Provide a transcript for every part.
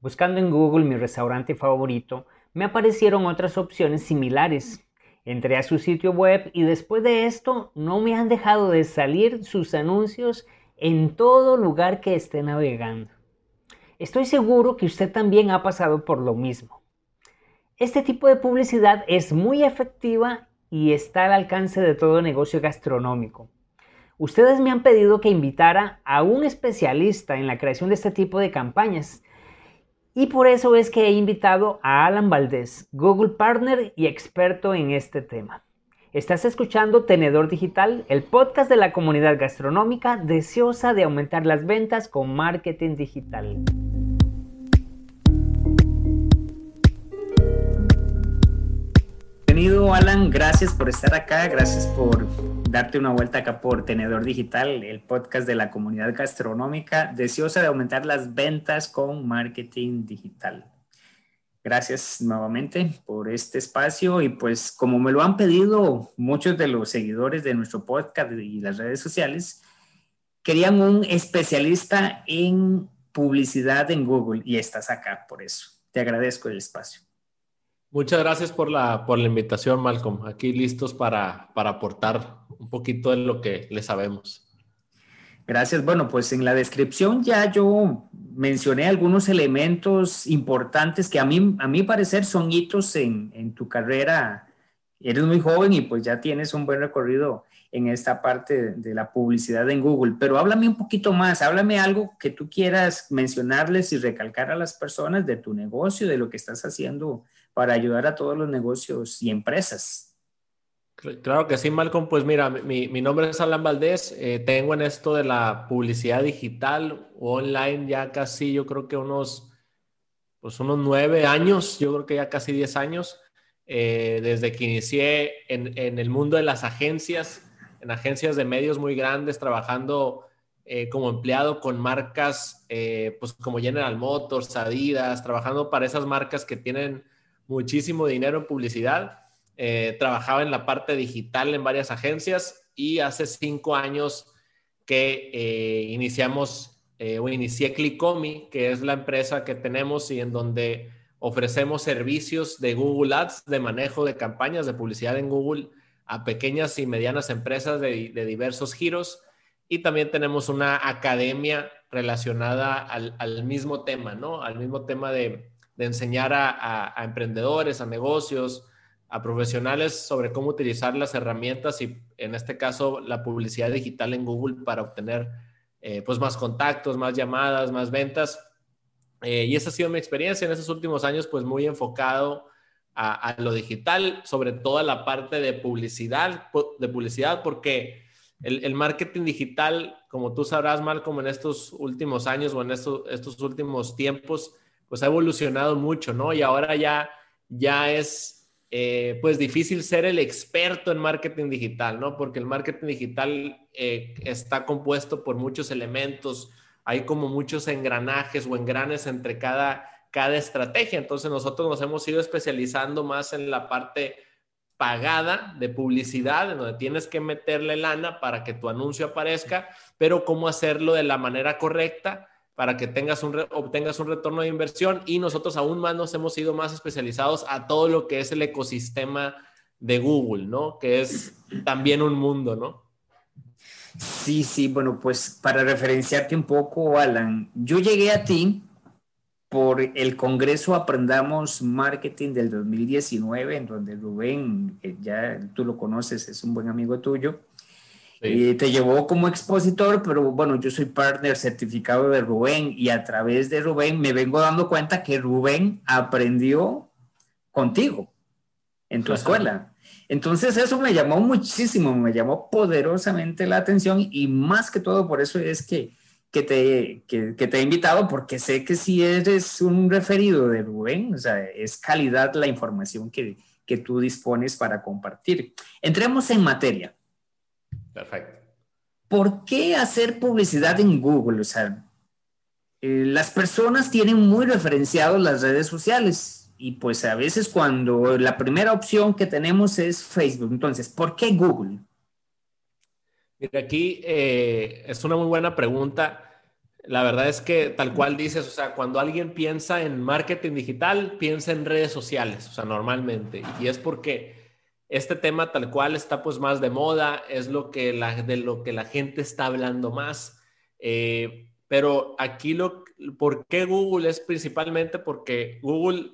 Buscando en Google mi restaurante favorito, me aparecieron otras opciones similares. Entré a su sitio web y después de esto no me han dejado de salir sus anuncios en todo lugar que esté navegando. Estoy seguro que usted también ha pasado por lo mismo. Este tipo de publicidad es muy efectiva y está al alcance de todo negocio gastronómico. Ustedes me han pedido que invitara a un especialista en la creación de este tipo de campañas y por eso es que he invitado a Alan Valdés, Google Partner y experto en este tema. Estás escuchando Tenedor Digital, el podcast de la comunidad gastronómica deseosa de aumentar las ventas con marketing digital. Bienvenido Alan, gracias por estar acá, gracias por darte una vuelta acá por Tenedor Digital, el podcast de la comunidad gastronómica deseosa de aumentar las ventas con marketing digital. Gracias nuevamente por este espacio y pues como me lo han pedido muchos de los seguidores de nuestro podcast y las redes sociales, querían un especialista en publicidad en Google y estás acá por eso. Te agradezco el espacio. Muchas gracias por la, por la invitación, Malcolm. Aquí listos para, para aportar un poquito de lo que le sabemos. Gracias. Bueno, pues en la descripción ya yo mencioné algunos elementos importantes que a mí, a mi parecer son hitos en, en tu carrera. Eres muy joven y pues ya tienes un buen recorrido en esta parte de, la publicidad en Google. Pero háblame un poquito más, háblame algo que tú quieras mencionarles y recalcar a las personas de tu negocio, de lo que estás haciendo para ayudar a todos los negocios y empresas. Claro que sí, Malcolm. Pues mira, mi, mi nombre es Alan Valdés. Eh, tengo en esto de la publicidad digital online ya casi, yo creo que unos, pues unos nueve años, yo creo que ya casi diez años, eh, desde que inicié en, en, el mundo de las agencias, en agencias de medios muy grandes, trabajando eh, como empleado con marcas pues como General Motors, Adidas, trabajando para esas marcas que tienen muchísimo dinero en publicidad eh, trabajaba en la parte digital en varias agencias y hace cinco años que eh, iniciamos eh, o inicié Clickomi, que es la empresa que tenemos y en donde ofrecemos servicios de Google Ads, de manejo de campañas de publicidad en Google a pequeñas y medianas empresas de, diversos giros. Y también tenemos una academia relacionada al, mismo tema, ¿no? Al mismo tema de, enseñar a emprendedores, a negocios, a profesionales sobre cómo utilizar las herramientas y en este caso la publicidad digital en Google para obtener eh, pues más contactos, más llamadas, más ventas. Eh, y esa ha sido mi experiencia en estos últimos años, pues muy enfocado a, lo digital, sobre todo la parte de publicidad, de publicidad porque el, marketing digital, como tú sabrás, mal como en estos últimos años o en estos, estos últimos tiempos, pues ha evolucionado mucho, ¿no? Y ahora ya, ya es eh, pues difícil ser el experto en marketing digital, ¿no? Porque el marketing digital eh, está compuesto por muchos elementos, hay como muchos engranajes o engranes entre cada, cada estrategia. Entonces nosotros nos hemos ido especializando más en la parte pagada de publicidad, en donde tienes que meterle lana para que tu anuncio aparezca, pero cómo hacerlo de la manera correcta para que tengas un obtengas un retorno de inversión y nosotros aún más nos hemos ido más especializados a todo lo que es el ecosistema de Google, ¿no? Que es también un mundo, ¿no? Sí, sí, bueno, pues para referenciarte un poco, Alan, yo llegué a ti por el Congreso Aprendamos Marketing del 2019, en donde Rubén, ya tú lo conoces, es un buen amigo tuyo, y te llevó como expositor, pero bueno, yo soy partner certificado de Rubén y a través de Rubén me vengo dando cuenta que Rubén aprendió contigo en tu escuela. Entonces eso me llamó muchísimo, me llamó poderosamente la atención y más que todo por eso es que, que, te, que, que te he invitado porque sé que si eres un referido de Rubén, o sea, es calidad la información que, que tú dispones para compartir. Entremos en materia. Perfecto. ¿Por qué hacer publicidad en Google? O sea, eh, las personas tienen muy referenciados las redes sociales y pues a veces cuando la primera opción que tenemos es Facebook. Entonces, ¿por qué Google? Mira, aquí eh, es una muy buena pregunta. La verdad es que tal cual dices, o sea, cuando alguien piensa en marketing digital, piensa en redes sociales, o sea, normalmente. Y es porque este tema tal cual está pues más de moda, es lo que la, de lo que la gente está hablando más. Eh, pero aquí lo, ¿por qué Google? Es principalmente porque Google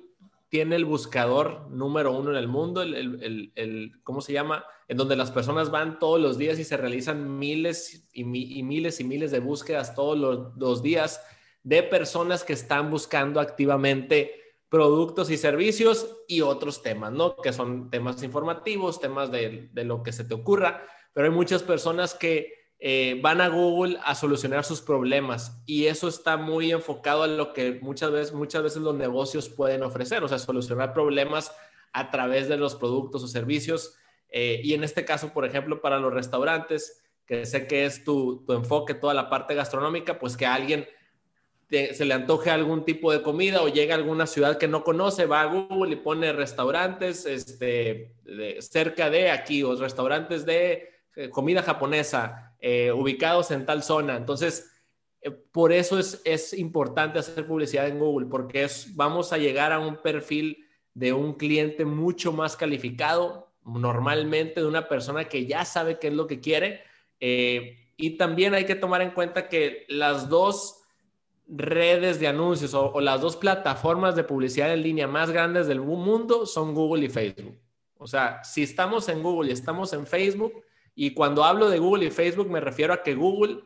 tiene el buscador número uno en el mundo, el, ¿cómo se llama? En donde las personas van todos los días y se realizan miles y, miles y miles de búsquedas todos los, días de personas que están buscando activamente productos y servicios y otros temas, ¿no? Que son temas informativos, temas de, de lo que se te ocurra, pero hay muchas personas que eh, van a Google a solucionar sus problemas y eso está muy enfocado a lo que muchas veces, muchas veces los negocios pueden ofrecer, o sea, solucionar problemas a través de los productos o servicios. Eh, y en este caso, por ejemplo, para los restaurantes, que sé que es tu, enfoque, toda la parte gastronómica, pues que a se le antoje algún tipo de comida o llega a alguna ciudad que no conoce, va a Google y pone restaurantes este, cerca de aquí o restaurantes de eh, comida japonesa eh, ubicados en tal zona. Entonces, eh, por eso es, es, importante hacer publicidad en Google, porque es, vamos a llegar a un perfil de un cliente mucho más calificado, normalmente de una persona que ya sabe qué es lo que quiere. Y también hay que tomar en cuenta que las dos redes de anuncios o, las dos plataformas de publicidad en línea más grandes del mundo son Google y Facebook. O sea, si estamos en Google y estamos en Facebook, y cuando hablo de Google y Facebook me refiero a que Google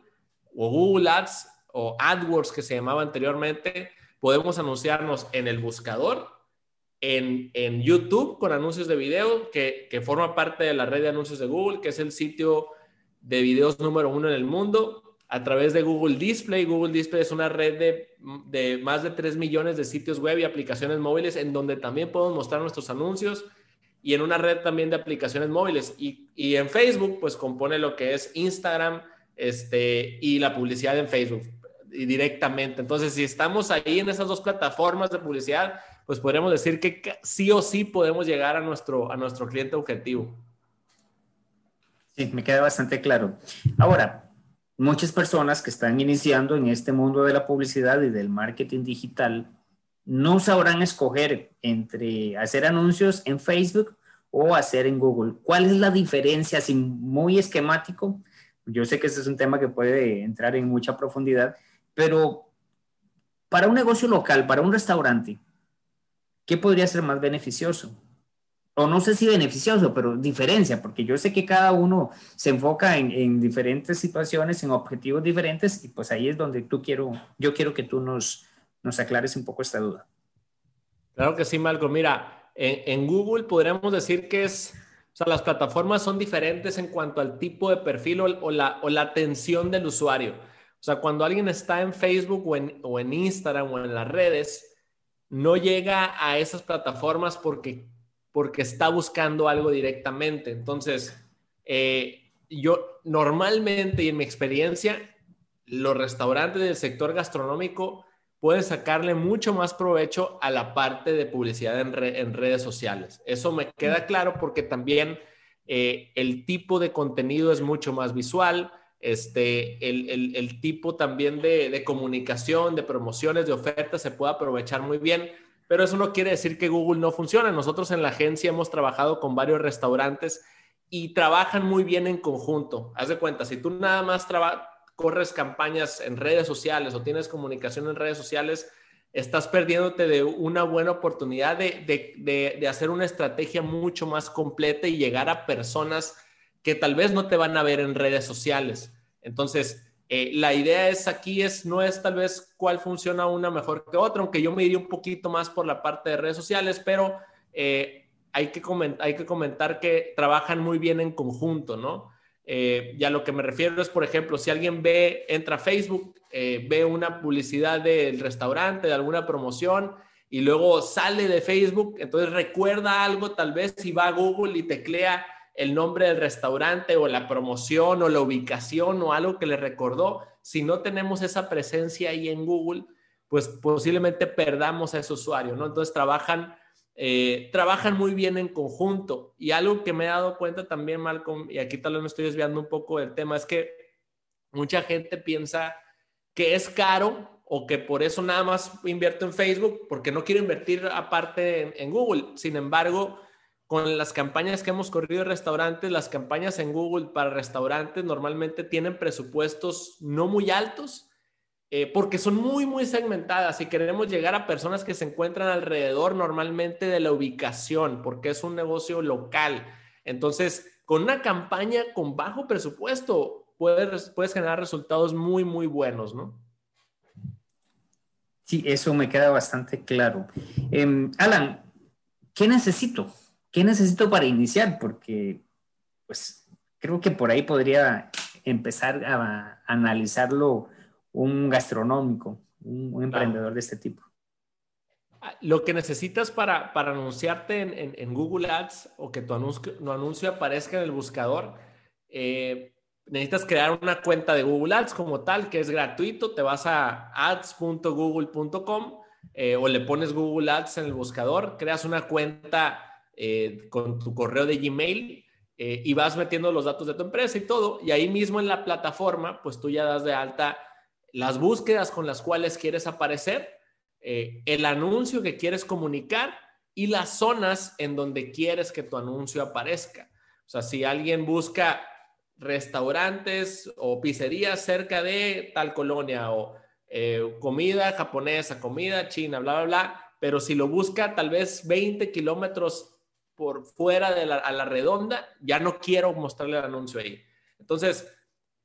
o Google Ads o AdWords que se llamaba anteriormente, podemos anunciarnos en el buscador, en, en YouTube con anuncios de video, que, que, forma parte de la red de anuncios de Google, que es el sitio de videos número uno en el mundo, a través de Google Display. Google Display es una red de, de más de 3 millones de sitios web y aplicaciones móviles en donde también podemos mostrar nuestros anuncios y en una red también de aplicaciones móviles. Y, y, en Facebook, pues compone lo que es Instagram este, y la publicidad en Facebook directamente. Entonces, si estamos ahí en esas dos plataformas de publicidad, pues podríamos decir que sí o sí podemos llegar a nuestro, a nuestro cliente objetivo. Sí, me queda bastante claro. Ahora, muchas personas que están iniciando en este mundo de la publicidad y del marketing digital no sabrán escoger entre hacer anuncios en Facebook o hacer en Google. ¿Cuál es la diferencia? Así muy esquemático. Yo sé que este es un tema que puede entrar en mucha profundidad, pero para un negocio local, para un restaurante, ¿qué podría ser más beneficioso? O no sé si beneficioso, pero diferencia, porque yo sé que cada uno se enfoca en, en diferentes situaciones, en objetivos diferentes, y pues ahí es donde tú quiero, yo quiero que tú nos, nos aclares un poco esta duda. Claro que sí, Malcolm. Mira, en, Google podríamos decir que es, o sea, las plataformas son diferentes en cuanto al tipo de perfil o, la, o la atención del usuario. O sea, cuando alguien está en Facebook o en, o en Instagram o en las redes, no llega a esas plataformas porque, porque está buscando algo directamente. Entonces, eh, yo normalmente y en mi experiencia, los restaurantes del sector gastronómico pueden sacarle mucho más provecho a la parte de publicidad en, redes sociales. Eso me queda claro porque también eh, el tipo de contenido es mucho más visual, este, el, tipo también de, comunicación, de promociones, de ofertas se puede aprovechar muy bien, pero eso no quiere decir que Google no funcione. Nosotros en la agencia hemos trabajado con varios restaurantes y trabajan muy bien en conjunto. Haz de cuenta, si tú nada más corres campañas en redes sociales o tienes comunicación en redes sociales, estás perdiéndote de una buena oportunidad de, hacer una estrategia mucho más completa y llegar a personas que tal vez no te van a ver en redes sociales. Entonces, eh, la idea es aquí es no es tal vez cuál funciona una mejor que otra, aunque yo me iría un poquito más por la parte de redes sociales, pero eh, hay, que hay que comentar que trabajan muy bien en conjunto, ¿no? Eh, y a lo que me refiero es, por ejemplo, si alguien ve, entra a Facebook, eh, ve una publicidad del restaurante, de alguna promoción, y luego sale de Facebook, entonces recuerda algo tal vez si va a Google y teclea el nombre del restaurante o la promoción o la ubicación o algo que le recordó, si no tenemos esa presencia ahí en Google, pues posiblemente perdamos a ese usuario, ¿no? Entonces trabajan eh, trabajan muy bien en conjunto. Y algo que me he dado cuenta también, Malcolm, y aquí tal vez me estoy desviando un poco del tema, es que mucha gente piensa que es caro o que por eso nada más invierto en Facebook porque no quiero invertir aparte en, Google. Sin embargo, con las campañas que hemos corrido en restaurantes, las campañas en Google para restaurantes normalmente tienen presupuestos no muy altos eh, porque son muy, muy segmentadas y queremos llegar a personas que se encuentran alrededor normalmente de la ubicación porque es un negocio local. Entonces, con una campaña con bajo presupuesto, puedes, puedes generar resultados muy, muy buenos, ¿no? Sí, eso me queda bastante claro. Em, Alan, ¿qué necesito? ¿Qué necesito para iniciar? Porque, pues, creo que por ahí podría empezar a analizarlo un gastronómico, un, emprendedor de este tipo. Ah, lo que necesitas para, para anunciarte en, Google Ads o que tu anuncio, tu anuncio aparezca en el buscador, eh, necesitas crear una cuenta de Google Ads como tal, que es gratuito. Te vas a ads.google.com eh, o le pones Google Ads en el buscador, creas una cuenta eh, con tu correo de Gmail eh, y vas metiendo los datos de tu empresa y todo. Y ahí mismo en la plataforma, pues tú ya das de alta las búsquedas con las cuales quieres aparecer, el anuncio que quieres comunicar y las zonas en donde quieres que tu anuncio aparezca. O sea, si alguien busca restaurantes o pizzerías cerca de tal colonia o eh, comida japonesa, comida china, bla, bla, bla. Pero si lo busca tal vez 20 kilómetros por fuera de la, a la redonda, ya no quiero mostrarle el anuncio ahí. Entonces,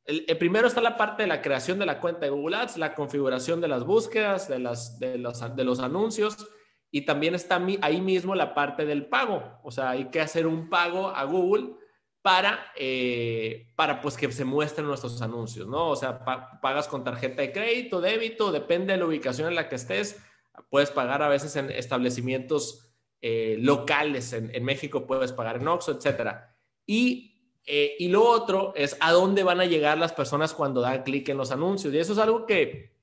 el, primero está la parte de la creación de la cuenta de Google Ads, la configuración de las búsquedas, de, las, de, los, de los anuncios y también está ahí mismo la parte del pago. O sea, hay que hacer un pago a Google para, eh, para pues que se muestren nuestros anuncios, ¿no? O sea, pagas con tarjeta de crédito, débito, depende de la ubicación en la que estés, puedes pagar a veces en establecimientos eh, locales, en, México puedes pagar en Oxxo, etcétera. Y, eh, y lo otro es a dónde van a llegar las personas cuando dan clic en los anuncios. Y eso es algo que,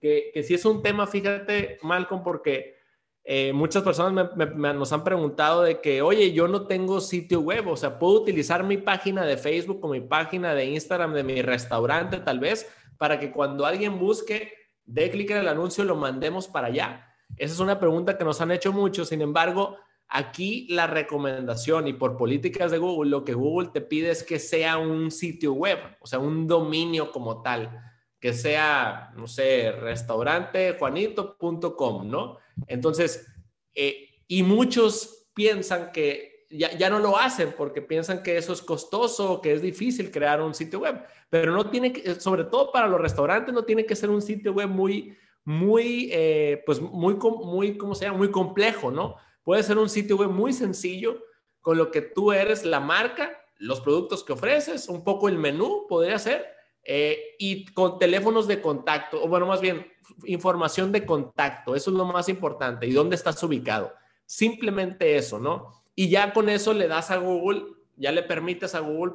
que, que sí es un tema, fíjate, Malcolm, porque eh, muchas personas nos han preguntado de que, oye, yo no tengo sitio web, o sea, puedo utilizar mi página de Facebook o mi página de Instagram de mi restaurante tal vez para que cuando alguien busque, dé clic en el anuncio lo mandemos para allá. Esa es una pregunta que nos han hecho muchos, sin embargo, aquí la recomendación y por políticas de Google, lo que Google te pide es que sea un sitio web, o sea, un dominio como tal que sea, no sé, restaurantejuanito.com, ¿no? Entonces, eh, y muchos piensan que ya, ya, no lo hacen porque piensan que eso es costoso, que es difícil crear un sitio web, pero no tiene que, sobre todo para los restaurantes, no tiene que ser un sitio web muy, muy, eh, pues muy, muy, ¿cómo se llama? Muy complejo, ¿no? Puede ser un sitio web muy sencillo con lo que tú eres la marca, los productos que ofreces, un poco el menú, podría ser, eh, y con teléfonos de contacto, o bueno, más bien información de contacto, eso es lo más importante, y dónde estás ubicado. Simplemente eso, ¿no? Y ya con eso le das a Google, ya le permites a Google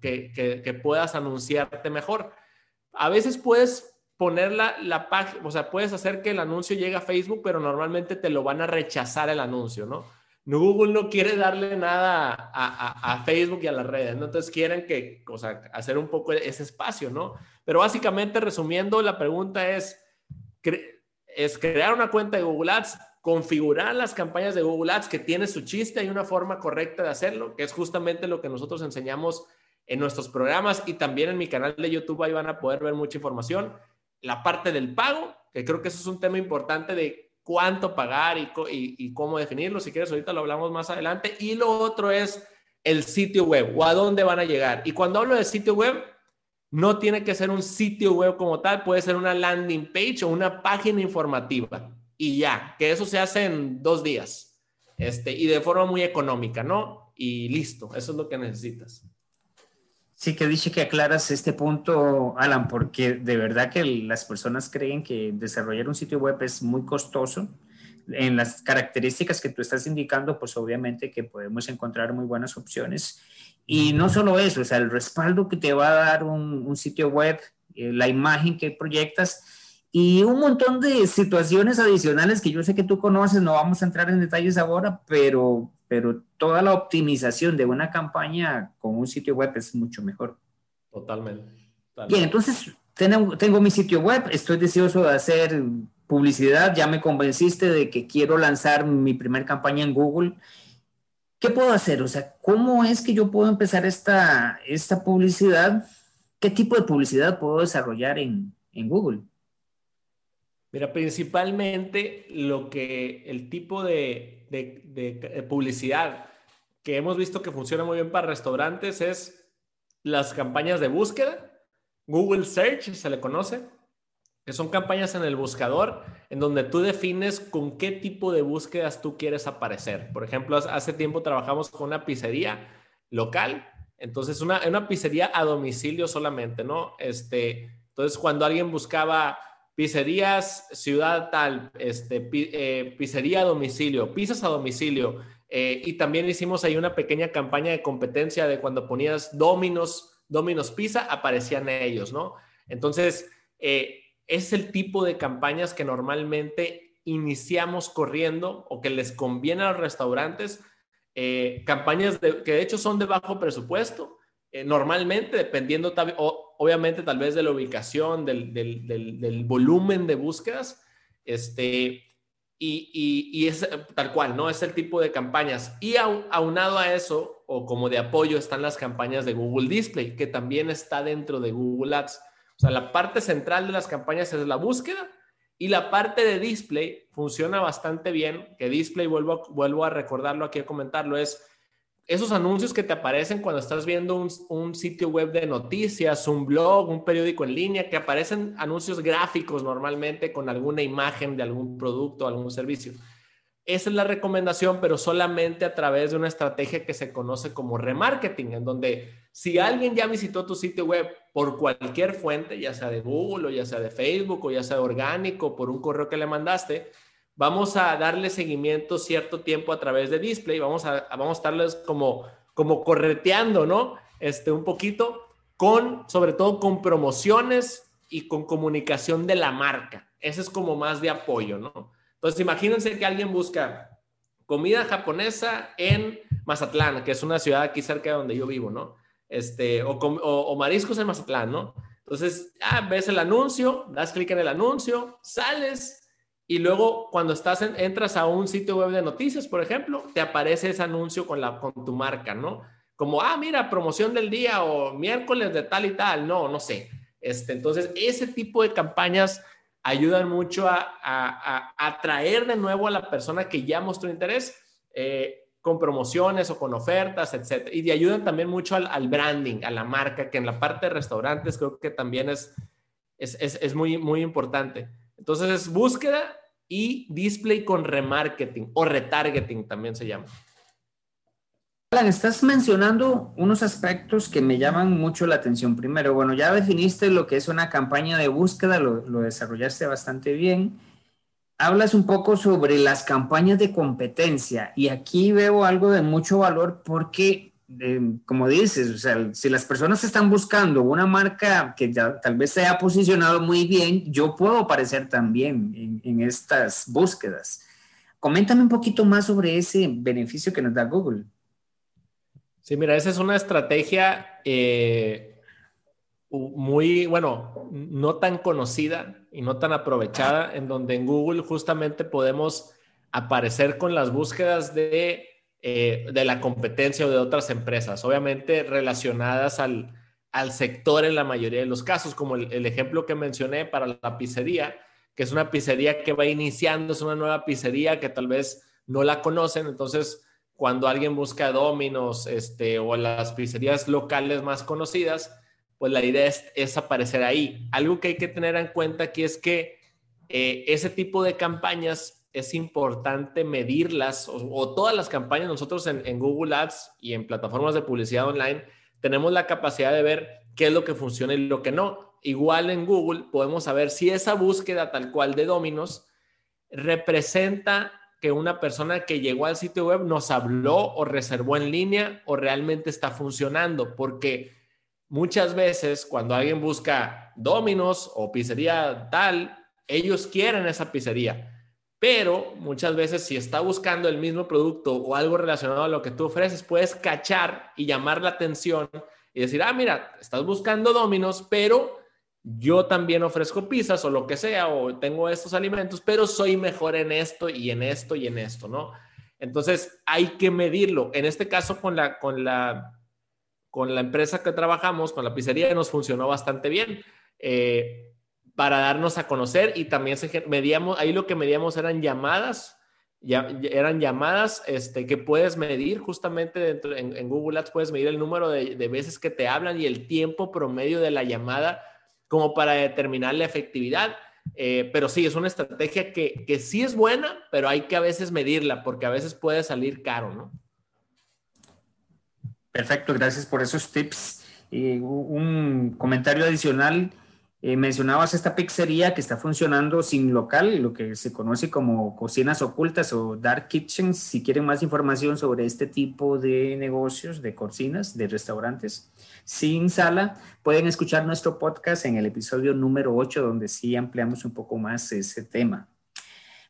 que, que, puedas anunciarte mejor. A veces puedes poner la, página, o sea, puedes hacer que el anuncio llegue a Facebook, pero normalmente te lo van a rechazar el anuncio, ¿no? Google no quiere darle nada a, Facebook y a las redes, ¿no? Entonces quieren que, o sea, hacer un poco ese espacio, ¿no? Pero básicamente, resumiendo, la pregunta es, es crear una cuenta de Google Ads, configurar las campañas de Google Ads que tiene su chiste y una forma correcta de hacerlo, que es justamente lo que nosotros enseñamos en nuestros programas y también en mi canal de YouTube, ahí van a poder ver mucha información. La parte del pago, que creo que eso es un tema importante de cuánto pagar y, cómo definirlo. Si quieres, ahorita lo hablamos más adelante. Y lo otro es el sitio web o a dónde van a llegar. Y cuando hablo de sitio web, no tiene que ser un sitio web como tal, puede ser una landing page o una página informativa. Y ya, que eso se hace en dos días. Este, y de forma muy económica, ¿no? Y listo, eso es lo que necesitas. Sí, que dice que aclaras este punto, Alan, porque de verdad que las personas creen que desarrollar un sitio web es muy costoso. En las características que tú estás indicando, pues obviamente que podemos encontrar muy buenas opciones. Y no solo eso, o sea, el respaldo que te va a dar un, sitio web, eh, la imagen que proyectas y un montón de situaciones adicionales que yo sé que tú conoces, no vamos a entrar en detalles ahora, pero pero toda la optimización de una campaña con un sitio web es mucho mejor. Totalmente. Bien, entonces, tengo, tengo mi sitio web, estoy deseoso de hacer publicidad, ya me convenciste de que quiero lanzar mi primer campaña en Google. ¿Qué puedo hacer? O sea, ¿cómo es que yo puedo empezar esta, esta publicidad? ¿Qué tipo de publicidad puedo desarrollar en, en Google? Mira, principalmente lo que el tipo de, de, publicidad que hemos visto que funciona muy bien para restaurantes es las campañas de búsqueda. Google Search se le conoce, que son campañas en el buscador en donde tú defines con qué tipo de búsquedas tú quieres aparecer. Por ejemplo, hace tiempo trabajamos con una pizzería local, entonces una, una pizzería a domicilio solamente, ¿no? Este, entonces cuando alguien buscaba pizzerías, ciudad tal, este, eh, pizzería a domicilio, pizzas a domicilio, eh, y también hicimos ahí una pequeña campaña de competencia de cuando ponías Dominos, Dominos Pizza, aparecían ellos, ¿no? Entonces, eh, es el tipo de campañas que normalmente iniciamos corriendo o que les conviene a los restaurantes, campañas que de hecho son de bajo presupuesto, normalmente dependiendo, obviamente tal vez de la ubicación, del, volumen de búsquedas, este, y, y, es tal cual, ¿no? Es el tipo de campañas. Y aunado a eso, o como de apoyo, están las campañas de Google Display, que también está dentro de Google Ads. O sea, la parte central de las campañas es la búsqueda y la parte de display funciona bastante bien, que display, vuelvo, vuelvo a recordarlo aquí a comentarlo, es esos anuncios que te aparecen cuando estás viendo un, sitio web de noticias, un blog, un periódico en línea, que aparecen anuncios gráficos normalmente con alguna imagen de algún producto, algún servicio. Esa es la recomendación, pero solamente a través de una estrategia que se conoce como remarketing, en donde si alguien ya visitó tu sitio web por cualquier fuente, ya sea de Google o ya sea de Facebook o ya sea orgánico, por un correo que le mandaste, vamos a darle seguimiento cierto tiempo a través de display, vamos a, vamos a estarles como, como correteando, ¿no? Este, un poquito con, sobre todo con promociones y con comunicación de la marca. Ese es como más de apoyo, ¿no? Entonces, imagínense que alguien busca comida japonesa en Mazatlán, que es una ciudad aquí cerca de donde yo vivo, ¿no? Este, o, mariscos en Mazatlán, ¿no? Entonces, ah, ves el anuncio, das clic en el anuncio, sales y luego cuando estás entras a un sitio web de noticias, por ejemplo, te aparece ese anuncio con, la, con tu marca, ¿no? Como, ah, mira, promoción del día o miércoles de tal y tal, no, no sé. Este, entonces, ese tipo de campañas ayudan mucho a, atraer de nuevo a la persona que ya mostró interés eh, con promociones o con ofertas, etc. Y ayudan también mucho al, branding, a la marca, que en la parte de restaurantes creo que también es, es, es muy, muy importante. Entonces es búsqueda y display con remarketing o retargeting también se llama. Alan, estás mencionando unos aspectos que me llaman mucho la atención. Primero, bueno, ya definiste lo que es una campaña de búsqueda, lo, desarrollaste bastante bien. Hablas un poco sobre las campañas de competencia y aquí veo algo de mucho valor porque, como dices, o sea, si las personas están buscando una marca que ya tal vez se haya posicionado muy bien, yo puedo aparecer también en, en estas búsquedas. Coméntame un poquito más sobre ese beneficio que nos da Google. Sí, mira, esa es una estrategia eh, muy, bueno, no tan conocida y no tan aprovechada, en donde en Google justamente podemos aparecer con las búsquedas de, eh, de la competencia o de otras empresas, obviamente relacionadas al, al, sector en la mayoría de los casos, como el, ejemplo que mencioné para la pizzería, que es una pizzería que va iniciando, es una nueva pizzería que tal vez no la conocen, entonces cuando alguien busca Domino's este, o las pizzerías locales más conocidas, pues la idea es, aparecer ahí. Algo que hay que tener en cuenta aquí es que eh, ese tipo de campañas es importante medirlas o, todas las campañas nosotros en, en, Google Ads y en plataformas de publicidad online tenemos la capacidad de ver qué es lo que funciona y lo que no. Igual en Google podemos saber si esa búsqueda tal cual de Domino's representa que una persona que llegó al sitio web nos habló o reservó en línea o realmente está funcionando, porque muchas veces cuando alguien busca Dominos o pizzería tal, ellos quieren esa pizzería. Pero muchas veces si está buscando el mismo producto o algo relacionado a lo que tú ofreces, puedes cachar y llamar la atención y decir, ah, mira, estás buscando Dominos, pero yo también ofrezco pizzas o lo que sea, o tengo estos alimentos, pero soy mejor en esto y en esto y en esto, ¿no? Entonces hay que medirlo. En este caso, con la, con la, con la empresa que trabajamos, con la pizzería, nos funcionó bastante bien. Eh, para darnos a conocer y también se medíamos, ahí lo que medíamos eran llamadas, ya, eran llamadas este, que puedes medir justamente dentro, en, Google Ads, puedes medir el número de, veces que te hablan y el tiempo promedio de la llamada como para determinar la efectividad. Eh, pero sí, es una estrategia que, que, sí es buena, pero hay que a veces medirla porque a veces puede salir caro, ¿no? Perfecto, gracias por esos tips. Y un comentario adicional, eh, mencionabas esta pizzería que está funcionando sin local, lo que se conoce como cocinas ocultas o dark kitchens. Si quieren más información sobre este tipo de negocios, de cocinas, de restaurantes, sin sala, pueden escuchar nuestro podcast en el episodio número 8, donde sí ampliamos un poco más ese tema.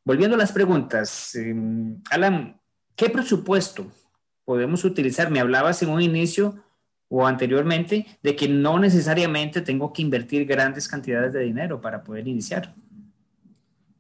Volviendo a las preguntas, em, Alan, ¿qué presupuesto podemos utilizar? Me hablabas en un inicio o anteriormente de que no necesariamente tengo que invertir grandes cantidades de dinero para poder iniciar.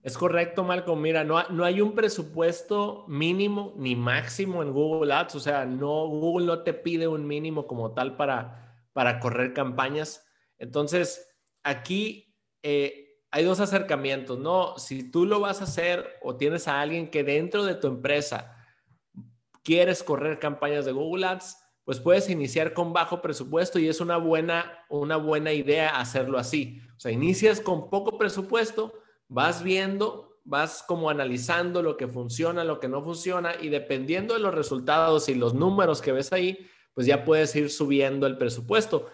Es correcto, Malcolm. Mira, no, no hay un presupuesto mínimo ni máximo en Google Ads. O sea, no, Google no te pide un mínimo como tal para, para correr campañas. Entonces, aquí eh, hay dos acercamientos, ¿no? Si tú lo vas a hacer o tienes a alguien que dentro de tu empresa quieres correr campañas de Google Ads, pues puedes iniciar con bajo presupuesto y es una buena, una buena idea hacerlo así. O sea, inicias con poco presupuesto, vas viendo, vas como analizando lo que funciona, lo que no funciona y dependiendo de los resultados y los números que ves ahí, pues ya puedes ir subiendo el presupuesto.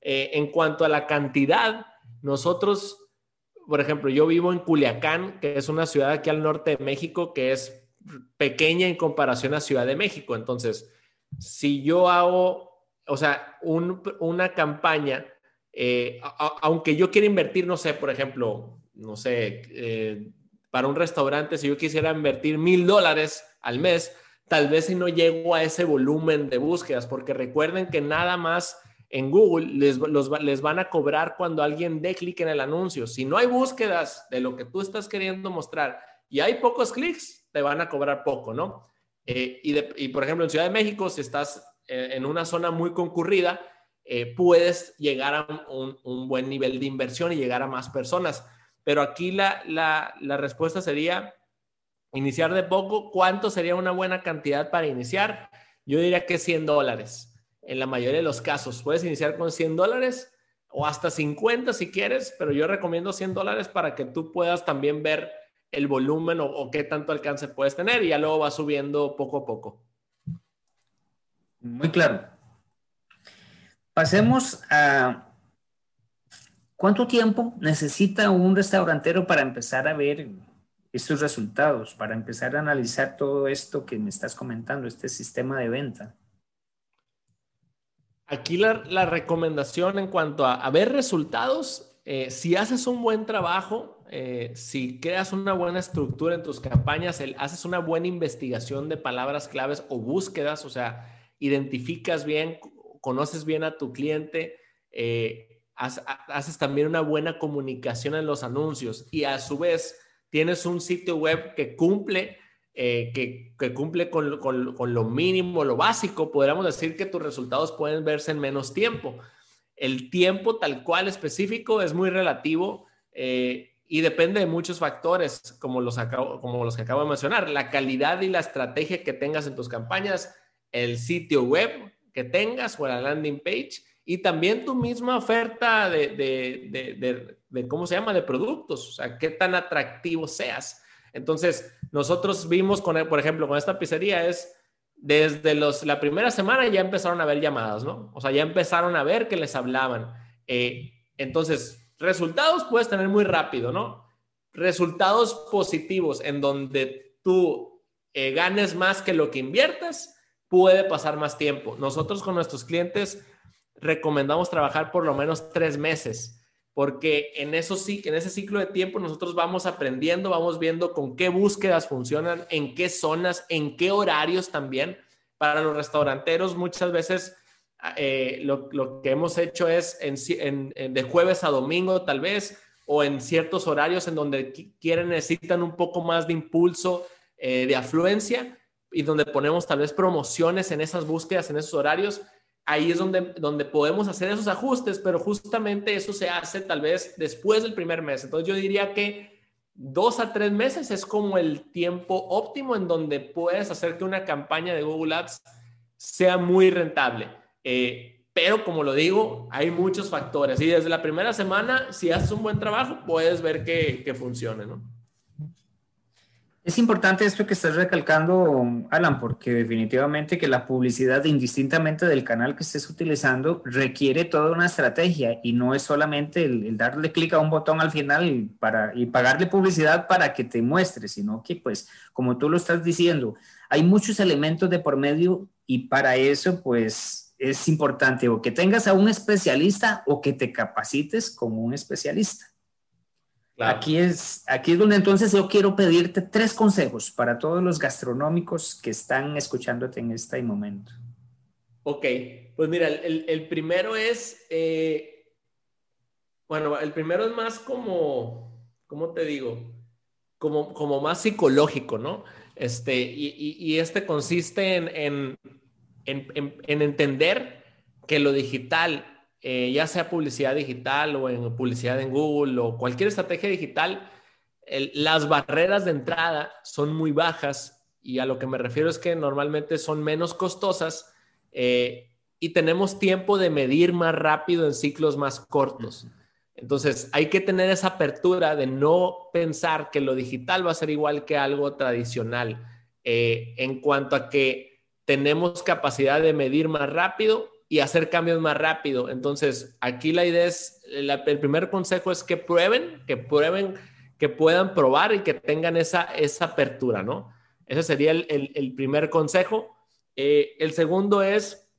Eh, en cuanto a la cantidad, nosotros, por ejemplo, yo vivo en Culiacán, que es una ciudad aquí al norte de México, que es pequeña en comparación a Ciudad de México. Entonces, si yo hago, o sea, una campaña, eh, aunque yo quiera invertir, no sé, por ejemplo, no sé, eh, para un restaurante, si yo quisiera invertir mil dólares al mes, tal vez si no llego a ese volumen de búsquedas, porque recuerden que nada más en Google les, les van a cobrar cuando alguien dé clic en el anuncio. Si no hay búsquedas de lo que tú estás queriendo mostrar y hay pocos clics, te van a cobrar poco, ¿no? Eh, y, por ejemplo, en Ciudad de México, si estás eh, en una zona muy concurrida, eh, puedes llegar a un, buen nivel de inversión y llegar a más personas. Pero aquí la, la, la respuesta sería, Iniciar de poco, ¿cuánto sería una buena cantidad para iniciar? Yo diría que 100 dólares. En la mayoría de los casos, puedes iniciar con 100 dólares o hasta 50 si quieres, pero yo recomiendo 100 dólares para que tú puedas también ver el volumen o, qué tanto alcance puedes tener y ya luego va subiendo poco a poco. Muy claro. Pasemos a cuánto tiempo necesita un restaurantero para empezar a ver estos resultados para empezar a analizar todo esto que me estás comentando, este sistema de venta? Aquí la, recomendación en cuanto a, ver resultados, eh, si haces un buen trabajo, eh, si creas una buena estructura en tus campañas, haces una buena investigación de palabras claves o búsquedas, o sea, identificas bien, conoces bien a tu cliente, eh, haces también una buena comunicación en los anuncios y a su vez tienes un sitio web que cumple, que, cumple con, lo mínimo, lo básico, podríamos decir que tus resultados pueden verse en menos tiempo. El tiempo tal cual específico es muy relativo eh, y depende de muchos factores, como los, como los que acabo de mencionar. La calidad y la estrategia que tengas en tus campañas, el sitio web que tengas o la landing page y también tu misma oferta de, de, ¿cómo se llama?, de productos, o sea, qué tan atractivo seas. Entonces, nosotros vimos, con, por ejemplo, con esta pizzería es, desde los, la primera semana ya empezaron a ver llamadas, ¿no? O sea, ya empezaron a ver que les hablaban. Eh, entonces, resultados puedes tener muy rápido, ¿no? Resultados positivos en donde tú eh, ganes más que lo que inviertas, puede pasar más tiempo. Nosotros con nuestros clientes recomendamos trabajar por lo menos tres meses, porque en, eso, en ese ciclo de tiempo nosotros vamos aprendiendo, vamos viendo con qué búsquedas funcionan, en qué zonas, en qué horarios también. Para los restauranteros muchas veces eh, lo, que hemos hecho es de jueves a domingo tal vez, o en ciertos horarios en donde quieren, necesitan un poco más de impulso, eh, de afluencia, y donde ponemos tal vez promociones en esas búsquedas, en esos horarios, ahí es donde, donde podemos hacer esos ajustes, pero justamente eso se hace tal vez después del primer mes. Entonces yo diría que dos a tres meses es como el tiempo óptimo en donde puedes hacer que una campaña de Google Ads sea muy rentable. Eh, pero como lo digo, hay muchos factores y desde la primera semana, si haces un buen trabajo, puedes ver que, que funcione, ¿no? Es importante esto que estás recalcando, Alan, porque definitivamente que la publicidad, indistintamente del canal que estés utilizando, requiere toda una estrategia y no es solamente el, darle clic a un botón al final para, y pagarle publicidad para que te muestre, sino que, pues, como tú lo estás diciendo, hay muchos elementos de por medio y para eso, pues, es importante o que tengas a un especialista o que te capacites como un especialista. Aquí, es, aquí es donde entonces yo quiero pedirte tres consejos para todos los gastronómicos que están escuchándote en este momento. Ok, pues mira, el, primero es, eh, bueno, el primero es más como, ¿cómo te digo? Como, como más psicológico, ¿no? Este, y, este consiste en, en, en, en entender que lo digital eh, ya sea publicidad digital o en publicidad en Google o cualquier estrategia digital, las barreras de entrada son muy bajas y a lo que me refiero es que normalmente son menos costosas eh, y tenemos tiempo de medir más rápido en ciclos más cortos. Entonces, hay que tener esa apertura de no pensar que lo digital va a ser igual que algo tradicional eh, en cuanto a que tenemos capacidad de medir más rápido y hacer cambios más rápido. Entonces, aquí la idea es, el primer consejo es que prueben, que prueben, que puedan probar y que tengan esa, esa apertura, ¿no? Ese sería el, primer consejo. Eh, el segundo es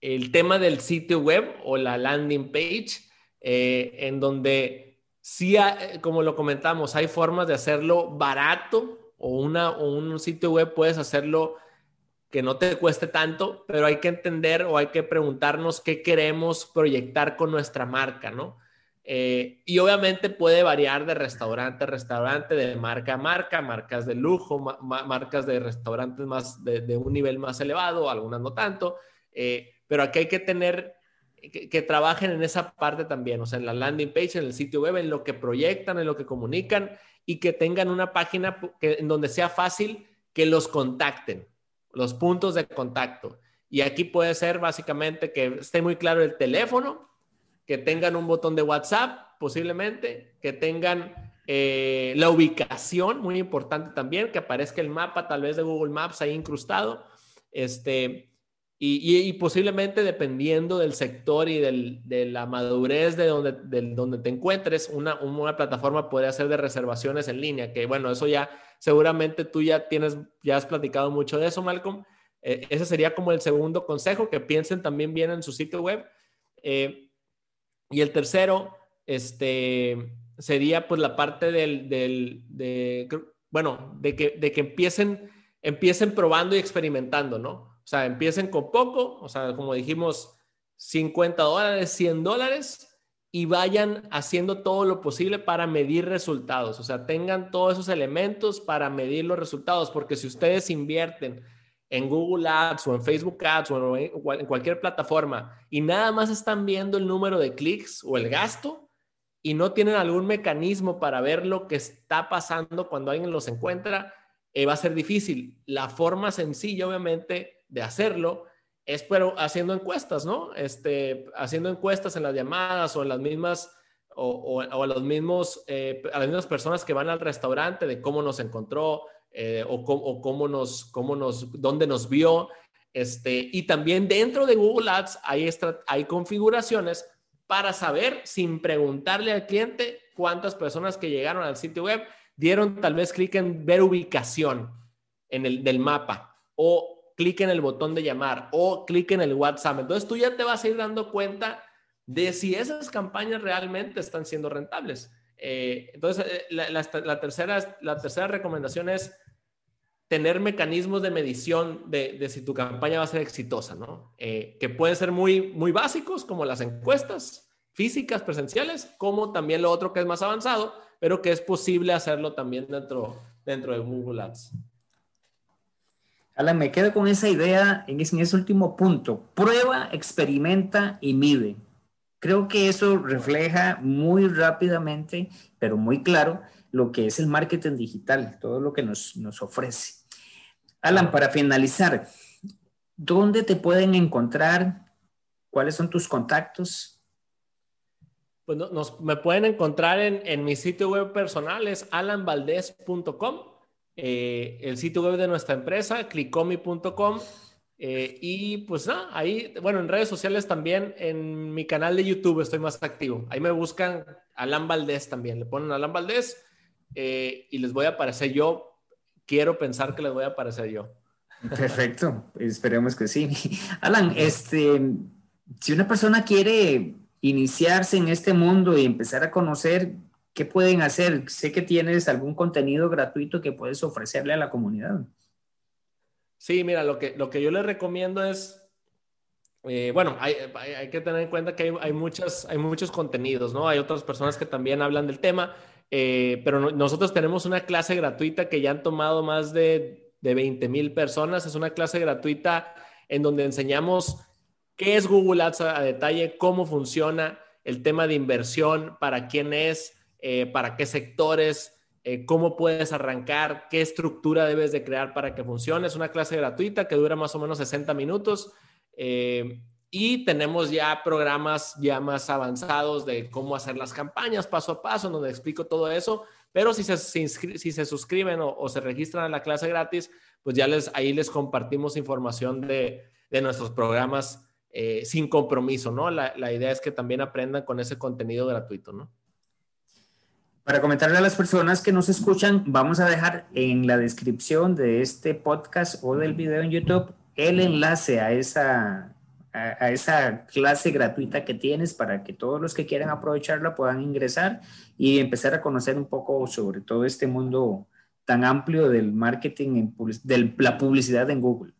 el tema del sitio web o la landing page, eh, en donde sí, como lo comentamos, hay formas de hacerlo barato o, una, o un sitio web puedes hacerlo que no te cueste tanto, pero hay que entender o hay que preguntarnos qué queremos proyectar con nuestra marca, ¿no? Eh, y obviamente puede variar de restaurante a restaurante, de marca a marca, marcas de lujo, marcas de restaurantes más de, un nivel más elevado, algunas no tanto, eh, pero aquí hay que tener que, trabajen en esa parte también, o sea, en la landing page, en el sitio web, en lo que proyectan, en lo que comunican y que tengan una página en donde sea fácil que los contacten los puntos de contacto. Y aquí puede ser básicamente que esté muy claro el teléfono, que tengan un botón de WhatsApp posiblemente, que tengan eh, la ubicación, muy importante también, que aparezca el mapa tal vez de Google Maps ahí incrustado, este, y, posiblemente dependiendo del sector y de la madurez de donde, donde te encuentres, una, una plataforma puede hacer de reservaciones en línea, que bueno, eso ya seguramente tú ya tienes, ya has platicado mucho de eso, Malcolm. Eh, ese sería como el segundo consejo, que piensen también bien en su sitio web. Eh, y el tercero, este, sería pues la parte del, del de, bueno, de que, de que empiecen, empiecen probando y experimentando, ¿no? O sea, empiecen con poco, o sea, como dijimos, 50 dólares, 100 dólares, y vayan haciendo todo lo posible para medir resultados. O sea, tengan todos esos elementos para medir los resultados, porque si ustedes invierten en Google Ads o en Facebook Ads o en cualquier plataforma y nada más están viendo el número de clics o el gasto y no tienen algún mecanismo para ver lo que está pasando cuando alguien los encuentra, eh, va a ser difícil. La forma sencilla, obviamente, de hacerlo es pero haciendo encuestas, ¿no? Este, haciendo encuestas en las llamadas o en las mismas, o, a los mismos, eh, a las mismas personas que van al restaurante de cómo nos encontró eh, o, cómo, cómo, nos, cómo nos, dónde nos vio. Este, y también dentro de Google Ads hay, hay configuraciones para saber, sin preguntarle al cliente, cuántas personas que llegaron al sitio web dieron tal vez clic en ver ubicación en el del mapa o clic en el botón de llamar o clic en el WhatsApp. Entonces tú ya te vas a ir dando cuenta de si esas campañas realmente están siendo rentables. Eh, entonces, eh, la, tercera, la tercera recomendación es tener mecanismos de medición de, si tu campaña va a ser exitosa, ¿no? Eh, que pueden ser muy, muy básicos, como las encuestas físicas, presenciales, como también lo otro que es más avanzado, pero que es posible hacerlo también dentro, dentro de Google Ads. Alan, me quedo con esa idea en ese, último punto. Prueba, experimenta y mide. Creo que eso refleja muy rápidamente, pero muy claro, lo que es el marketing digital, todo lo que nos, ofrece. Alan, para finalizar, ¿dónde te pueden encontrar? ¿Cuáles son tus contactos? Pues me pueden encontrar en, en mi sitio web personal, es alanvaldez.com eh, el sitio web de nuestra empresa, clicomi.com. Eh, y pues nada, ahí, bueno, en redes sociales también, en mi canal de YouTube estoy más activo. Ahí me buscan Alan Valdés también. Le ponen Alan Valdés eh, y les voy a aparecer yo. Quiero pensar que les voy a aparecer yo. Perfecto, esperemos que sí. Alan, este, si una persona quiere iniciarse en este mundo y empezar a conocer ¿qué pueden hacer? Sé que tienes algún contenido gratuito que puedes ofrecerle a la comunidad. Sí, mira, lo que, lo que yo les recomiendo es, eh, bueno, hay, que tener en cuenta que hay, muchas, hay muchos contenidos, ¿no? Hay otras personas que también hablan del tema, eh, pero nosotros tenemos una clase gratuita que ya han tomado más de, de 20 mil personas. Es una clase gratuita en donde enseñamos qué es Google Ads a detalle, cómo funciona, el tema de inversión, para quién es, eh, para qué sectores, eh, cómo puedes arrancar, qué estructura debes de crear para que funcione. Es una clase gratuita que dura más o menos 60 minutos. Eh, y tenemos ya programas ya más avanzados de cómo hacer las campañas paso a paso, donde explico todo eso. Pero si se, si suscriben o, se registran a la clase gratis, pues ya les, ahí les compartimos información de, de nuestros programas sin compromiso, ¿no? La, la idea es que también aprendan con ese contenido gratuito, ¿no? Para comentarle a las personas que nos escuchan, vamos a dejar en la descripción de este podcast o del video en YouTube el enlace a esa, a, esa clase gratuita que tienes para que todos los que quieran aprovecharla puedan ingresar y empezar a conocer un poco sobre todo este mundo tan amplio del marketing, de la publicidad en Google.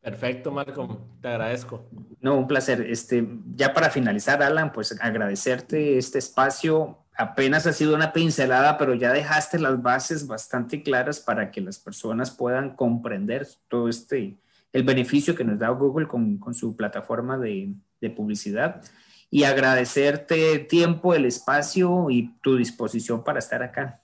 Perfecto, Malcolm, te agradezco. No, un placer. Este, ya para finalizar, Alan, pues agradecerte este espacio apenas ha sido una pincelada, pero ya dejaste las bases bastante claras para que las personas puedan comprender todo este, el beneficio que nos da Google con, con su plataforma de, de, publicidad y agradecerte tiempo, el espacio y tu disposición para estar acá.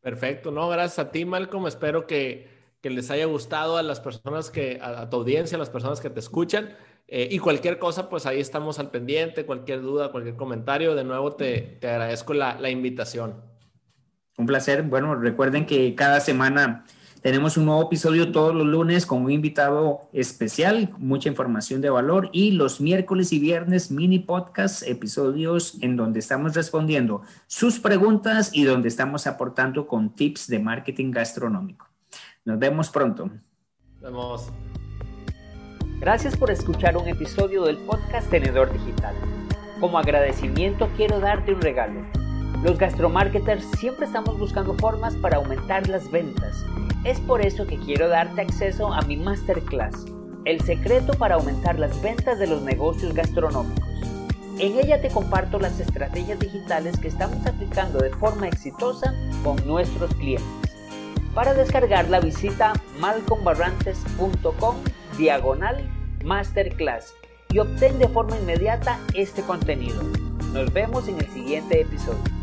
Perfecto, no, gracias a ti, Malcolm. Espero que, que les haya gustado a las personas que, a, a tu audiencia, a las personas que te escuchan. Eh, y cualquier cosa, pues ahí estamos al pendiente, cualquier duda, cualquier comentario, de nuevo te, te agradezco la, la, invitación. Un placer. Bueno, recuerden que cada semana tenemos un nuevo episodio todos los lunes con un invitado especial, mucha información de valor y los miércoles y viernes mini podcast, episodios en donde estamos respondiendo sus preguntas y donde estamos aportando con tips de marketing gastronómico. Nos vemos pronto. Nos vemos. Gracias por escuchar un episodio del podcast Tenedor Digital. Como agradecimiento quiero darte un regalo. Los gastromarketers siempre estamos buscando formas para aumentar las ventas. Es por eso que quiero darte acceso a mi masterclass, El secreto para aumentar las ventas de los negocios gastronómicos. En ella te comparto las estrategias digitales que estamos aplicando de forma exitosa con nuestros clientes. Para descargarla visita malcombarrantes.com diagonal masterclass y obtén de forma inmediata este contenido. Nos vemos en el siguiente episodio.